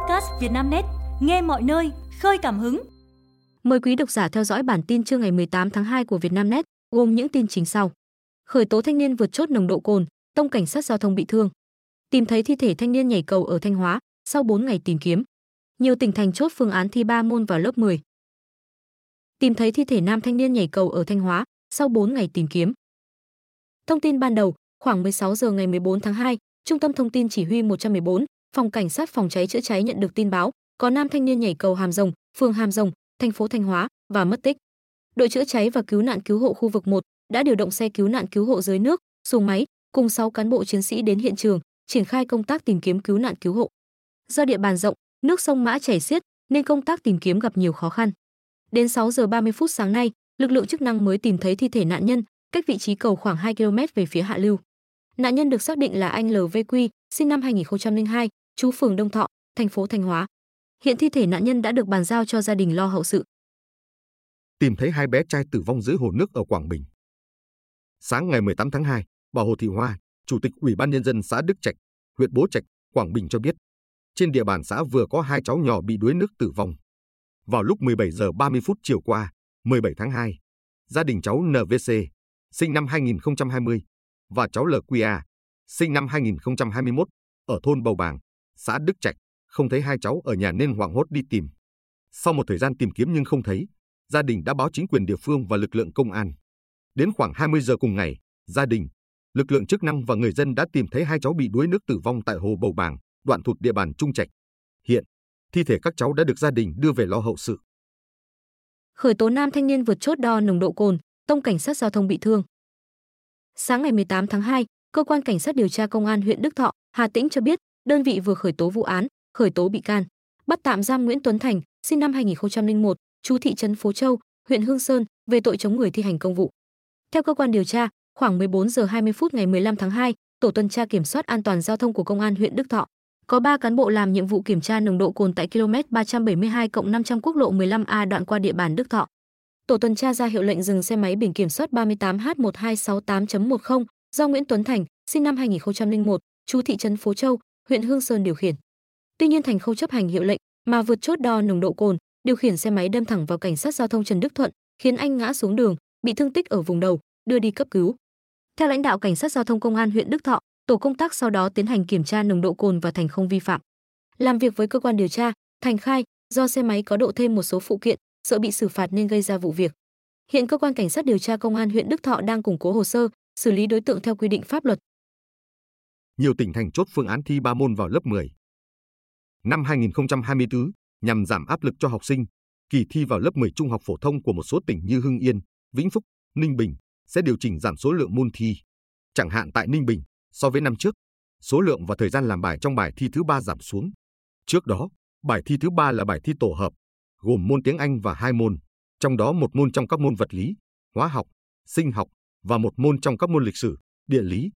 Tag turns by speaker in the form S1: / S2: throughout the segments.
S1: podcast Vietnamnet, nghe mọi nơi, khơi cảm hứng.
S2: Mời quý độc giả theo dõi bản tin trưa ngày 18 tháng 2 của Vietnamnet, gồm những tin chính sau. Khởi tố thanh niên vượt chốt nồng độ cồn, tông cảnh sát giao thông bị thương. Tìm thấy thi thể thanh niên nhảy cầu ở Thanh Hóa sau 4 ngày tìm kiếm. Nhiều tỉnh thành chốt phương án thi 3 môn vào lớp 10. Tìm thấy thi thể nam thanh niên nhảy cầu ở Thanh Hóa sau 4 ngày tìm kiếm. Thông tin ban đầu, khoảng 16 giờ ngày 14 tháng 2, Trung tâm Thông tin Chỉ huy 114, Phòng Cảnh sát Phòng cháy chữa cháy nhận được tin báo có nam thanh niên nhảy cầu Hàm Rồng, phường Hàm Rồng, thành phố Thanh Hóa và mất tích. Đội chữa cháy và cứu nạn cứu hộ khu vực 1 đã điều động xe cứu nạn cứu hộ dưới nước, xuồng máy cùng 6 cán bộ chiến sĩ đến hiện trường, triển khai công tác tìm kiếm cứu nạn cứu hộ. Do địa bàn rộng, nước sông Mã chảy xiết nên công tác tìm kiếm gặp nhiều khó khăn. Đến 6 giờ 30 phút sáng nay, lực lượng chức năng mới tìm thấy thi thể nạn nhân, cách vị trí cầu khoảng 2 km về phía hạ lưu. Nạn nhân được xác định là anh LVQ, sinh năm 2002, chú phường Đông Thọ, thành phố Thanh Hóa. Hiện thi thể nạn nhân đã được bàn giao cho gia đình lo hậu sự.
S3: Tìm thấy hai bé trai tử vong dưới hồ nước ở Quảng Bình. Sáng ngày 18 tháng 2, bà Hồ Thị Hoa, Chủ tịch Ủy ban Nhân dân xã Đức Trạch, huyện Bố Trạch, Quảng Bình cho biết, trên địa bàn xã vừa có hai cháu nhỏ bị đuối nước tử vong. Vào lúc 17 giờ 30 phút chiều qua, 17 tháng 2, gia đình cháu NVC, sinh năm 2020, và cháu LQA, sinh năm 2021, ở thôn Bầu Bàng, xã Đức Trạch, không thấy hai cháu ở nhà nên hoảng hốt đi tìm. Sau một thời gian tìm kiếm nhưng không thấy, gia đình đã báo chính quyền địa phương và lực lượng công an. Đến khoảng 20 giờ cùng ngày, gia đình, lực lượng chức năng và người dân đã tìm thấy hai cháu bị đuối nước tử vong tại hồ Bầu Bàng, đoạn thuộc địa bàn Trung Trạch. Hiện, thi thể các cháu đã được gia đình đưa về lo hậu sự.
S2: Khởi tố nam thanh niên vượt chốt đo nồng độ cồn, tông cảnh sát giao thông bị thương. Sáng ngày 18 tháng 2, cơ quan cảnh sát điều tra công an huyện Đức Thọ, Hà Tĩnh cho biết, đơn vị vừa khởi tố vụ án, khởi tố bị can, bắt tạm giam Nguyễn Tuấn Thành, sinh năm 2001, chú thị trấn Phố Châu, huyện Hương Sơn về tội chống người thi hành công vụ. Theo cơ quan điều tra, khoảng 14 giờ 20 phút ngày 15 tháng 2, tổ tuần tra kiểm soát an toàn giao thông của công an huyện Đức Thọ có 3 cán bộ làm nhiệm vụ kiểm tra nồng độ cồn tại km 372 500 quốc lộ 15A đoạn qua địa bàn Đức Thọ. Tổ tuần tra ra hiệu lệnh dừng xe máy biển kiểm soát 38H1268.10 do Nguyễn Tuấn Thành, sinh năm 2001, chú thị trấn Phố Châu, huyện Hương Sơn điều khiển. Tuy nhiên Thành không chấp hành hiệu lệnh mà vượt chốt đo nồng độ cồn, điều khiển xe máy đâm thẳng vào cảnh sát giao thông Trần Đức Thuận, khiến anh ngã xuống đường, bị thương tích ở vùng đầu, đưa đi cấp cứu. Theo lãnh đạo cảnh sát giao thông công an huyện Đức Thọ, tổ công tác sau đó tiến hành kiểm tra nồng độ cồn và Thành không vi phạm. Làm việc với cơ quan điều tra, Thành khai do xe máy có độ thêm một số phụ kiện, sợ bị xử phạt nên gây ra vụ việc. Hiện cơ quan cảnh sát điều tra công an huyện Đức Thọ đang củng cố hồ sơ, xử lý đối tượng theo quy định pháp luật.
S3: Nhiều tỉnh thành chốt phương án thi 3 môn vào lớp 10. Năm 2024, nhằm giảm áp lực cho học sinh, kỳ thi vào lớp 10 trung học phổ thông của một số tỉnh như Hưng Yên, Vĩnh Phúc, Ninh Bình sẽ điều chỉnh giảm số lượng môn thi. Chẳng hạn tại Ninh Bình, so với năm trước, số lượng và thời gian làm bài trong bài thi thứ ba giảm xuống. Trước đó, bài thi thứ ba là bài thi tổ hợp, gồm môn tiếng Anh và hai môn, trong đó một môn trong các môn vật lý, hóa học, sinh học và một môn trong các môn lịch sử, địa lý,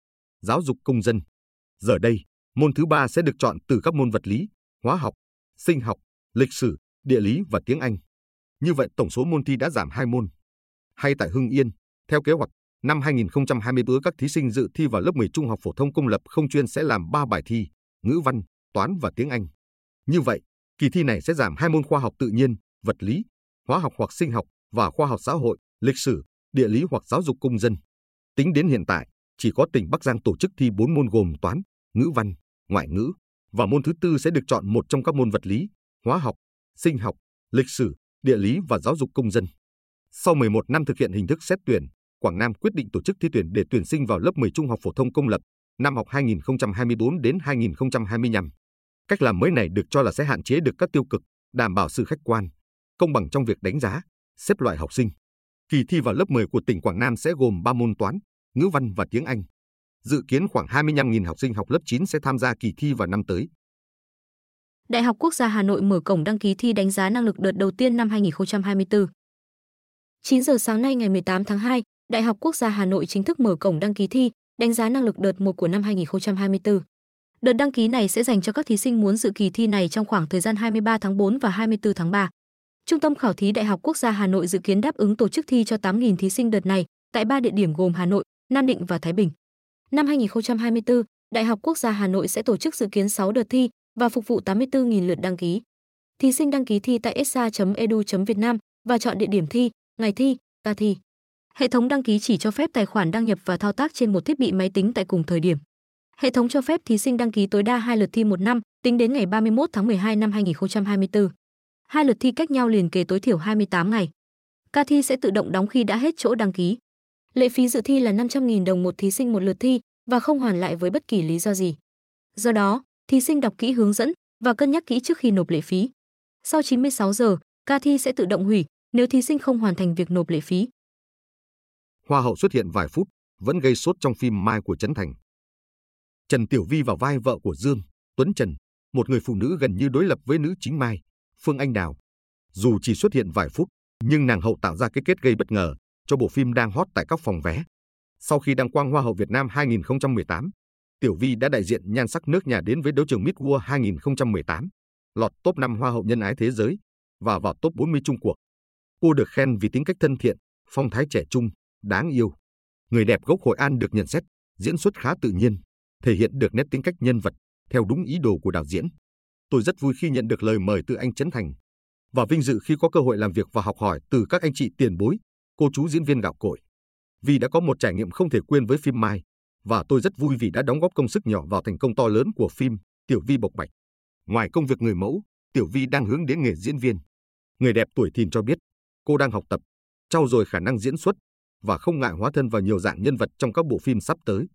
S3: giáo dục công dân. Giờ đây, môn thứ ba sẽ được chọn từ các môn vật lý, hóa học, sinh học, lịch sử, địa lý và tiếng Anh. Như vậy tổng số môn thi đã giảm 2 môn. Hay tại Hưng Yên, theo kế hoạch, năm 2024 các thí sinh dự thi vào lớp 10 trung học phổ thông công lập không chuyên sẽ làm 3 bài thi, ngữ văn, toán và tiếng Anh. Như vậy, kỳ thi này sẽ giảm hai môn khoa học tự nhiên, vật lý, hóa học hoặc sinh học và khoa học xã hội, lịch sử, địa lý hoặc giáo dục công dân. Tính đến hiện tại, chỉ có tỉnh Bắc Giang tổ chức thi 4 môn gồm toán, ngữ văn, ngoại ngữ và môn thứ tư sẽ được chọn một trong các môn vật lý, hóa học, sinh học, lịch sử, địa lý và giáo dục công dân. Sau 11 năm thực hiện hình thức xét tuyển, Quảng Nam quyết định tổ chức thi tuyển để tuyển sinh vào lớp 10 trung học phổ thông công lập năm học 2024 đến 2025. Cách làm mới này được cho là sẽ hạn chế được các tiêu cực, đảm bảo sự khách quan, công bằng trong việc đánh giá, xếp loại học sinh. Kỳ thi vào lớp 10 của tỉnh Quảng Nam sẽ gồm 3 môn toán, ngữ văn và tiếng Anh. Dự kiến khoảng 25.000 học sinh học lớp 9 sẽ tham gia kỳ thi vào năm tới.
S2: Đại học Quốc gia Hà Nội mở cổng đăng ký thi đánh giá năng lực đợt đầu tiên năm 2024. 9 giờ sáng nay ngày 18 tháng 2, Đại học Quốc gia Hà Nội chính thức mở cổng đăng ký thi đánh giá năng lực đợt 1 của năm 2024. Đợt đăng ký này sẽ dành cho các thí sinh muốn dự kỳ thi này trong khoảng thời gian 23 tháng 4 và 24 tháng 3. Trung tâm khảo thí Đại học Quốc gia Hà Nội dự kiến đáp ứng tổ chức thi cho 8.000 thí sinh đợt này tại 3 địa điểm gồm Hà Nội, Nam Định và Thái Bình. Năm 2024, Đại học Quốc gia Hà Nội sẽ tổ chức dự kiến 6 đợt thi và phục vụ 84.000 lượt đăng ký. Thí sinh đăng ký thi tại esa.edu.vn và chọn địa điểm thi, ngày thi, ca thi. Hệ thống đăng ký chỉ cho phép tài khoản đăng nhập và thao tác trên một thiết bị máy tính tại cùng thời điểm. Hệ thống cho phép thí sinh đăng ký tối đa hai lượt thi một năm, tính đến ngày 31 tháng 12 năm 2024. Hai lượt thi cách nhau liền kề tối thiểu 28 ngày. Ca thi sẽ tự động đóng khi đã hết chỗ đăng ký. Lệ phí dự thi là 500.000 đồng một thí sinh một lượt thi và không hoàn lại với bất kỳ lý do gì. Do đó, thí sinh đọc kỹ hướng dẫn và cân nhắc kỹ trước khi nộp lệ phí. Sau 96 giờ, ca thi sẽ tự động hủy nếu thí sinh không hoàn thành việc nộp lệ phí.
S3: Hoa hậu xuất hiện vài phút, vẫn gây sốt trong phim Mai của Trấn Thành. Trần Tiểu Vi vào vai vợ của Dương, Tuấn Trần, một người phụ nữ gần như đối lập với nữ chính Mai, Phương Anh Đào. Dù chỉ xuất hiện vài phút, nhưng nàng hậu tạo ra cái kết gây bất ngờ cho bộ phim đang hot tại các phòng vé. Sau khi đăng quang Hoa hậu Việt Nam 2018, Tiểu Vi đã đại diện nhan sắc nước nhà đến với đấu trường Miss World 2018, lọt top 5 Hoa hậu nhân ái thế giới và vào top 40 Trung cuộc. Cô được khen vì tính cách thân thiện, phong thái trẻ trung, đáng yêu. Người đẹp gốc Hội An được nhận xét, diễn xuất khá tự nhiên, thể hiện được nét tính cách nhân vật theo đúng ý đồ của đạo diễn. Tôi rất vui khi nhận được lời mời từ anh Trấn Thành và vinh dự khi có cơ hội làm việc và học hỏi từ các anh chị tiền bối, cô chú diễn viên gạo cội. Vì đã có một trải nghiệm không thể quên với phim Mai và tôi rất vui vì đã đóng góp công sức nhỏ vào thành công to lớn của phim Tiểu Vi Bộc Bạch. Ngoài công việc người mẫu, Tiểu Vi đang hướng đến nghề diễn viên. Người đẹp tuổi thìn cho biết, cô đang học tập, trau dồi khả năng diễn xuất và không ngại hóa thân vào nhiều dạng nhân vật trong các bộ phim sắp tới.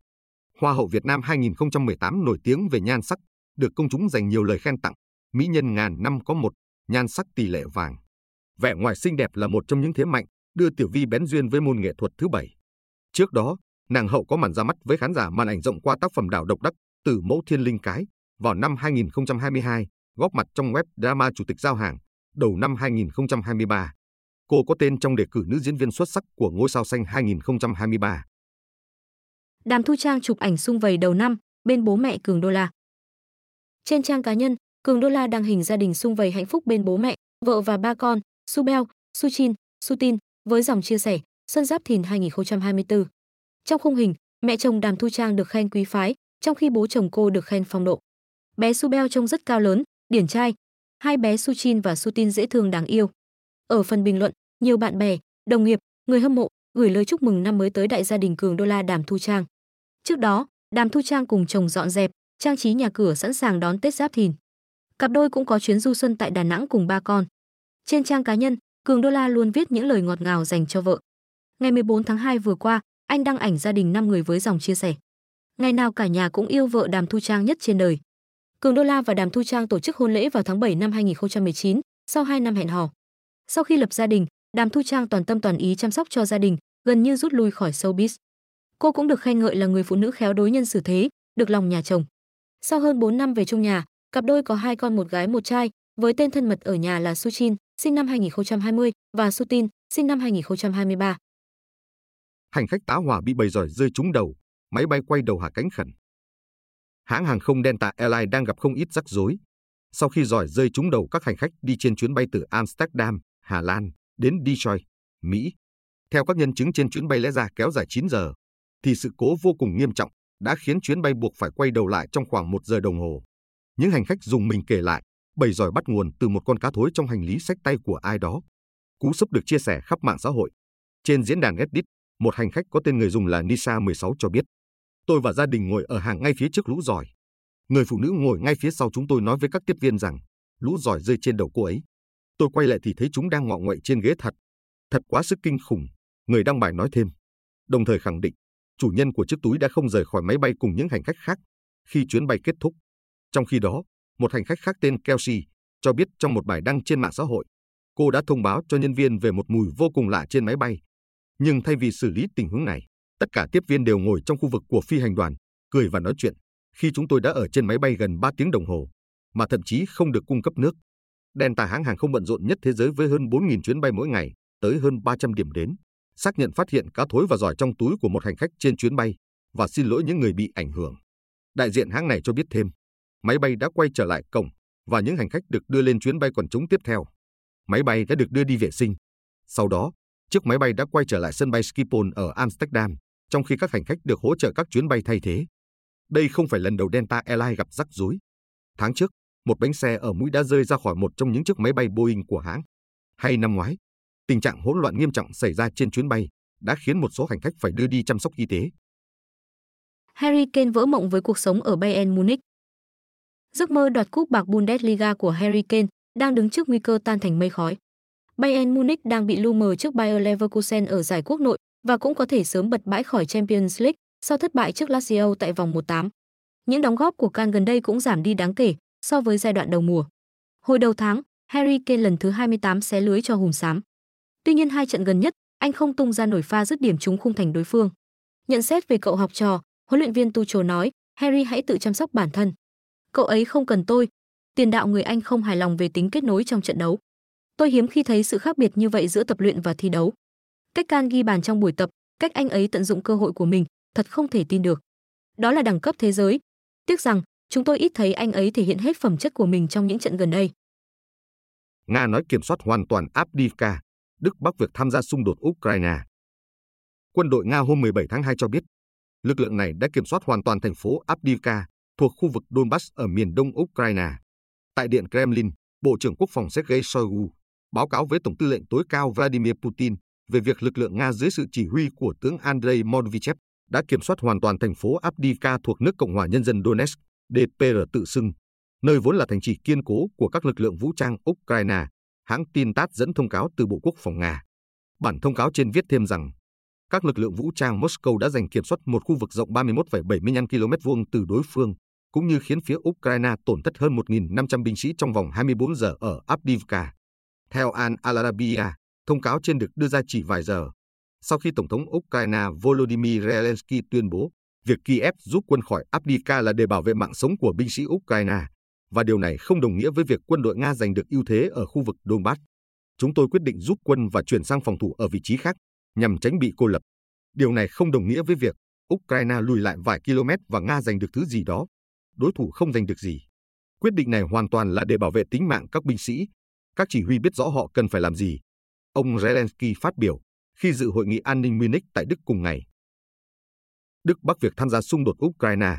S3: Hoa hậu Việt Nam 2018 nổi tiếng về nhan sắc, được công chúng dành nhiều lời khen tặng. Mỹ nhân ngàn năm có một, nhan sắc tỷ lệ vàng. Vẻ ngoài xinh đẹp là một trong những thế mạnh đưa Tiểu Vi bén duyên với môn nghệ thuật thứ bảy. Trước đó, nàng hậu có màn ra mắt với khán giả màn ảnh rộng qua tác phẩm Đảo độc đắc từ mẫu thiên linh cái vào năm 2022, góp mặt trong web drama Chủ tịch giao hàng đầu năm 2023. Cô có tên trong đề cử nữ diễn viên xuất sắc của ngôi sao xanh 2023.
S2: Đàm Thu Trang chụp ảnh sung vầy đầu năm bên bố mẹ Cường Đô La. Trên trang cá nhân, Cường Đô La đăng hình gia đình sung vầy hạnh phúc bên bố mẹ, vợ và ba con, Su Beo, Su Chin, Su Tin, với dòng chia sẻ Xuân Giáp Thìn 2024. Trong khung hình, mẹ chồng Đàm Thu Trang được khen quý phái, trong khi bố chồng cô được khen phong độ. Bé Su Beo trông rất cao lớn, điển trai. Hai bé Su Chin và Su Tin dễ thương đáng yêu. Ở phần bình luận, nhiều bạn bè, đồng nghiệp, người hâm mộ gửi lời chúc mừng năm mới tới đại gia đình Cường Đô La Đàm Thu Trang. Trước đó, Đàm Thu Trang cùng chồng dọn dẹp, trang trí nhà cửa sẵn sàng đón Tết Giáp Thìn. Cặp đôi cũng có chuyến du xuân tại Đà Nẵng cùng ba con. Trên trang cá nhân, Cường Đô La luôn viết những lời ngọt ngào dành cho vợ. Ngày 14 tháng 2 vừa qua, anh đăng ảnh gia đình 5 người với dòng chia sẻ. Ngày nào cả nhà cũng yêu vợ Đàm Thu Trang nhất trên đời. Cường Đô La và Đàm Thu Trang tổ chức hôn lễ vào tháng 7 năm 2019, sau 2 năm hẹn hò. Sau khi lập gia đình, Đàm Thu Trang toàn tâm toàn ý chăm sóc cho gia đình, gần như rút lui khỏi showbiz. Cô cũng được khen ngợi là người phụ nữ khéo đối nhân xử thế, được lòng nhà chồng. Sau hơn 4 năm về chung nhà, cặp đôi có hai con một gái một trai, với tên thân mật ở nhà là Su Chin, sinh năm 2020 và Sutin sinh năm 2023.
S3: Hành khách tá hỏa bị bầy giỏi rơi trúng đầu, máy bay quay đầu hạ cánh khẩn. Hãng hàng không Delta Airlines đang gặp không ít rắc rối. Sau khi giỏi rơi trúng đầu các hành khách đi trên chuyến bay từ Amsterdam, Hà Lan đến Detroit, Mỹ. Theo các nhân chứng trên chuyến bay lẽ ra kéo dài 9 giờ, thì sự cố vô cùng nghiêm trọng đã khiến chuyến bay buộc phải quay đầu lại trong khoảng một giờ đồng hồ. Những hành khách dùng mình kể lại, bầy giỏi bắt nguồn từ một con cá thối trong hành lý sách tay của ai đó. Cú sốc được chia sẻ khắp mạng xã hội. Trên diễn đàn Reddit, một hành khách có tên người dùng là Nisa16 cho biết, tôi và gia đình ngồi ở hàng ngay phía trước lũ giỏi. Người phụ nữ ngồi ngay phía sau chúng tôi nói với các tiếp viên rằng, lũ giỏi rơi trên đầu cô ấy. Tôi quay lại thì thấy chúng đang ngọ nguậy trên ghế thật. Thật quá sức kinh khủng, người đăng bài nói thêm. Đồng thời khẳng định, chủ nhân của chiếc túi đã không rời khỏi máy bay cùng những hành khách khác khi chuyến bay kết thúc. Trong khi đó, một hành khách khác tên Kelsey cho biết trong một bài đăng trên mạng xã hội, cô đã thông báo cho nhân viên về một mùi vô cùng lạ trên máy bay. Nhưng thay vì xử lý tình huống này, tất cả tiếp viên đều ngồi trong khu vực của phi hành đoàn, cười và nói chuyện khi chúng tôi đã ở trên máy bay gần 3 tiếng đồng hồ, mà thậm chí không được cung cấp nước. Delta hãng hàng không bận rộn nhất thế giới với hơn 4.000 chuyến bay mỗi ngày, tới hơn 300 điểm đến, xác nhận phát hiện cá thối và giỏi trong túi của một hành khách trên chuyến bay và xin lỗi những người bị ảnh hưởng. Đại diện hãng này cho biết thêm, máy bay đã quay trở lại cổng và những hành khách được đưa lên chuyến bay quần chúng tiếp theo. Máy bay đã được đưa đi vệ sinh. Sau đó, chiếc máy bay đã quay trở lại sân bay Schiphol ở Amsterdam, trong khi các hành khách được hỗ trợ các chuyến bay thay thế. Đây không phải lần đầu Delta Airlines gặp rắc rối. Tháng trước, một bánh xe ở mũi đã rơi ra khỏi một trong những chiếc máy bay Boeing của hãng. Hay năm ngoái, tình trạng hỗn loạn nghiêm trọng xảy ra trên chuyến bay đã khiến một số hành khách phải đưa đi chăm sóc y tế.
S2: Harry Kane vỡ mộng với cuộc sống ở Bayern Munich. Giấc mơ đoạt cúp bạc Bundesliga của Harry Kane đang đứng trước nguy cơ tan thành mây khói. Bayern Munich đang bị lu mờ trước Bayer Leverkusen ở giải quốc nội và cũng có thể sớm bật bãi khỏi Champions League sau thất bại trước Lazio tại vòng 1/8. Những đóng góp của Kane gần đây cũng giảm đi đáng kể so với giai đoạn đầu mùa. Hồi đầu tháng, Harry Kane lần thứ 28 xé lưới cho hùng xám. Tuy nhiên hai trận gần nhất, anh không tung ra nổi pha dứt điểm trúng khung thành đối phương. Nhận xét về cậu học trò, huấn luyện viên Tuchel nói, Harry hãy tự chăm sóc bản thân. Cậu ấy không cần tôi. Tiền đạo người Anh không hài lòng về tính kết nối trong trận đấu. Tôi hiếm khi thấy sự khác biệt như vậy giữa tập luyện và thi đấu. Cách Can ghi bàn trong buổi tập, cách anh ấy tận dụng cơ hội của mình, thật không thể tin được. Đó là đẳng cấp thế giới. Tiếc rằng, chúng tôi ít thấy anh ấy thể hiện hết phẩm chất của mình trong những trận gần đây.
S3: Nga nói kiểm soát hoàn toàn Avdiivka, Đức Bắc việc tham gia xung đột Ukraine. Quân đội Nga hôm 17 tháng 2 cho biết, lực lượng này đã kiểm soát hoàn toàn thành phố Avdiivka thuộc khu vực Donbass ở miền đông Ukraine. Tại Điện Kremlin, Bộ trưởng Quốc phòng Sergei Shoigu báo cáo với Tổng tư lệnh tối cao Vladimir Putin về việc lực lượng Nga dưới sự chỉ huy của tướng Andrei Monovichev đã kiểm soát hoàn toàn thành phố Avdiivka thuộc nước Cộng hòa Nhân dân Donetsk, DPR tự xưng, nơi vốn là thành trì kiên cố của các lực lượng vũ trang Ukraine, hãng tin TASS dẫn thông cáo từ Bộ Quốc phòng Nga. Bản thông cáo trên viết thêm rằng, các lực lượng vũ trang Moscow đã giành kiểm soát một khu vực rộng 31,75 km vuông từ đối phương, cũng như khiến phía Ukraine tổn thất hơn 1.500 binh sĩ trong vòng 24 giờ ở Avdiivka. Theo Al Arabiya, thông cáo trên được đưa ra chỉ vài giờ sau khi Tổng thống Ukraine Volodymyr Zelensky tuyên bố việc Kiev rút quân khỏi Avdiivka là để bảo vệ mạng sống của binh sĩ Ukraine, và điều này không đồng nghĩa với việc quân đội Nga giành được ưu thế ở khu vực Donbass. Chúng tôi quyết định rút quân và chuyển sang phòng thủ ở vị trí khác nhằm tránh bị cô lập. Điều này không đồng nghĩa với việc Ukraine lùi lại vài km và Nga giành được thứ gì đó. Đối thủ không giành được gì. Quyết định này hoàn toàn là để bảo vệ tính mạng các binh sĩ. Các chỉ huy biết rõ họ cần phải làm gì. Ông Zelensky phát biểu khi dự hội nghị an ninh Munich tại Đức cùng ngày. Đức Bắc việc tham gia xung đột Ukraine.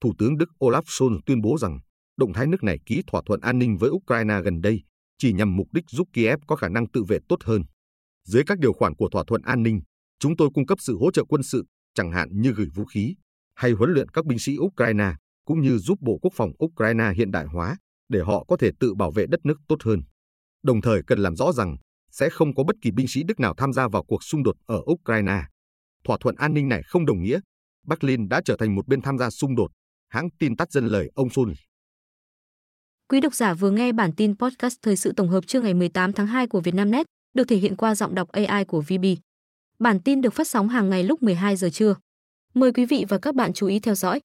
S3: Thủ tướng Đức Olaf Scholz tuyên bố rằng động thái nước này ký thỏa thuận an ninh với Ukraine gần đây chỉ nhằm mục đích giúp Kiev có khả năng tự vệ tốt hơn. Dưới các điều khoản của thỏa thuận an ninh, chúng tôi cung cấp sự hỗ trợ quân sự, chẳng hạn như gửi vũ khí hay huấn luyện các binh sĩ Ukraine, cũng như giúp Bộ Quốc phòng Ukraine hiện đại hóa để họ có thể tự bảo vệ đất nước tốt hơn. Đồng thời cần làm rõ rằng sẽ không có bất kỳ binh sĩ Đức nào tham gia vào cuộc xung đột ở Ukraine. Thỏa thuận an ninh này không đồng nghĩa Berlin đã trở thành một bên tham gia xung đột, hãng tin tắt dân lời ông Sun.
S2: Quý độc giả vừa nghe bản tin podcast thời sự tổng hợp trưa ngày 18 tháng 2 của Vietnamnet, được thể hiện qua giọng đọc AI của VB. Bản tin được phát sóng hàng ngày lúc 12 giờ trưa. Mời quý vị và các bạn chú ý theo dõi.